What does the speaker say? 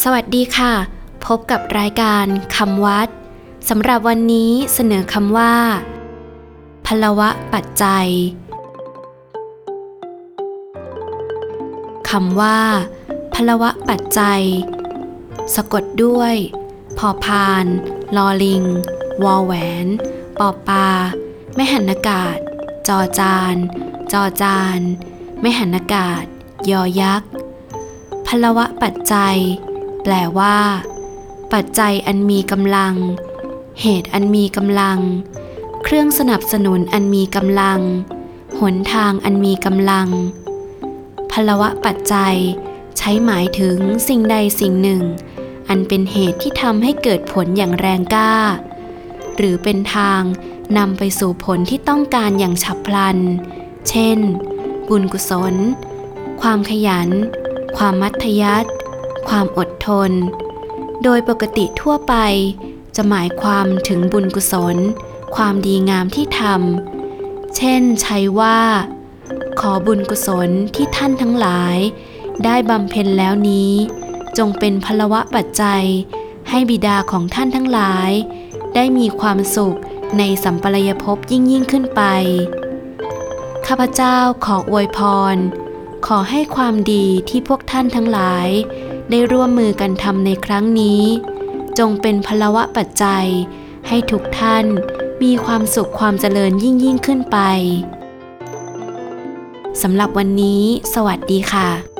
สวัสดีค่ะ พบกับรายการคำวัดสำหรับวันนี้เสนอคำว่าพลวะปัจจัยคำว่าพลวะปัจจัย สะกดด้วย พอพาน ลอลิง วอแหวน ปอปาไม่หันอากาศ จอจาน จอจานไม่หันอากาศ ยอยักษ์พลวะปัจจัย แปลว่า ปัจจัยอันมีกำลัง เหตุอันมีกำลัง เครื่องสนับสนุนอันมีกำลัง หนทางอันมีกำลัง พลวะปัจจัย ใช้หมายถึงสิ่งใดสิ่งหนึ่ง อันเป็นเหตุที่ทำให้เกิดผลอย่างแรงกล้า หรือเป็นทางนำไปสู่ผลที่ต้องการอย่างฉับพลัน เช่น บุญกุศล ความขยัน ความมัธยัติ ความอดทน โดยปกติทั่วไป จะหมายความถึงบุญกุศล ความดีงามที่ทำเช่นใช้ว่า ขอบุญกุศลที่ท่านทั้งหลาย ได้บำเพ็ญแล้วนี้ จงเป็นพลวะปัจจัย ให้บิดาของท่านทั้งหลาย ได้มีความสุขในสัมปรายภพยิ่งยิ่งขึ้นไป ข้าพเจ้าขออวยพร ขอให้ความดีที่พวกท่านทั้งหลาย ได้ร่วมมือกันทำในครั้งนี้ จงเป็นพลวะปัจจัย ให้ทุกท่านมีความสุขความเจริญยิ่งยิ่งขึ้นไปสำหรับวันนี้ สวัสดีค่ะ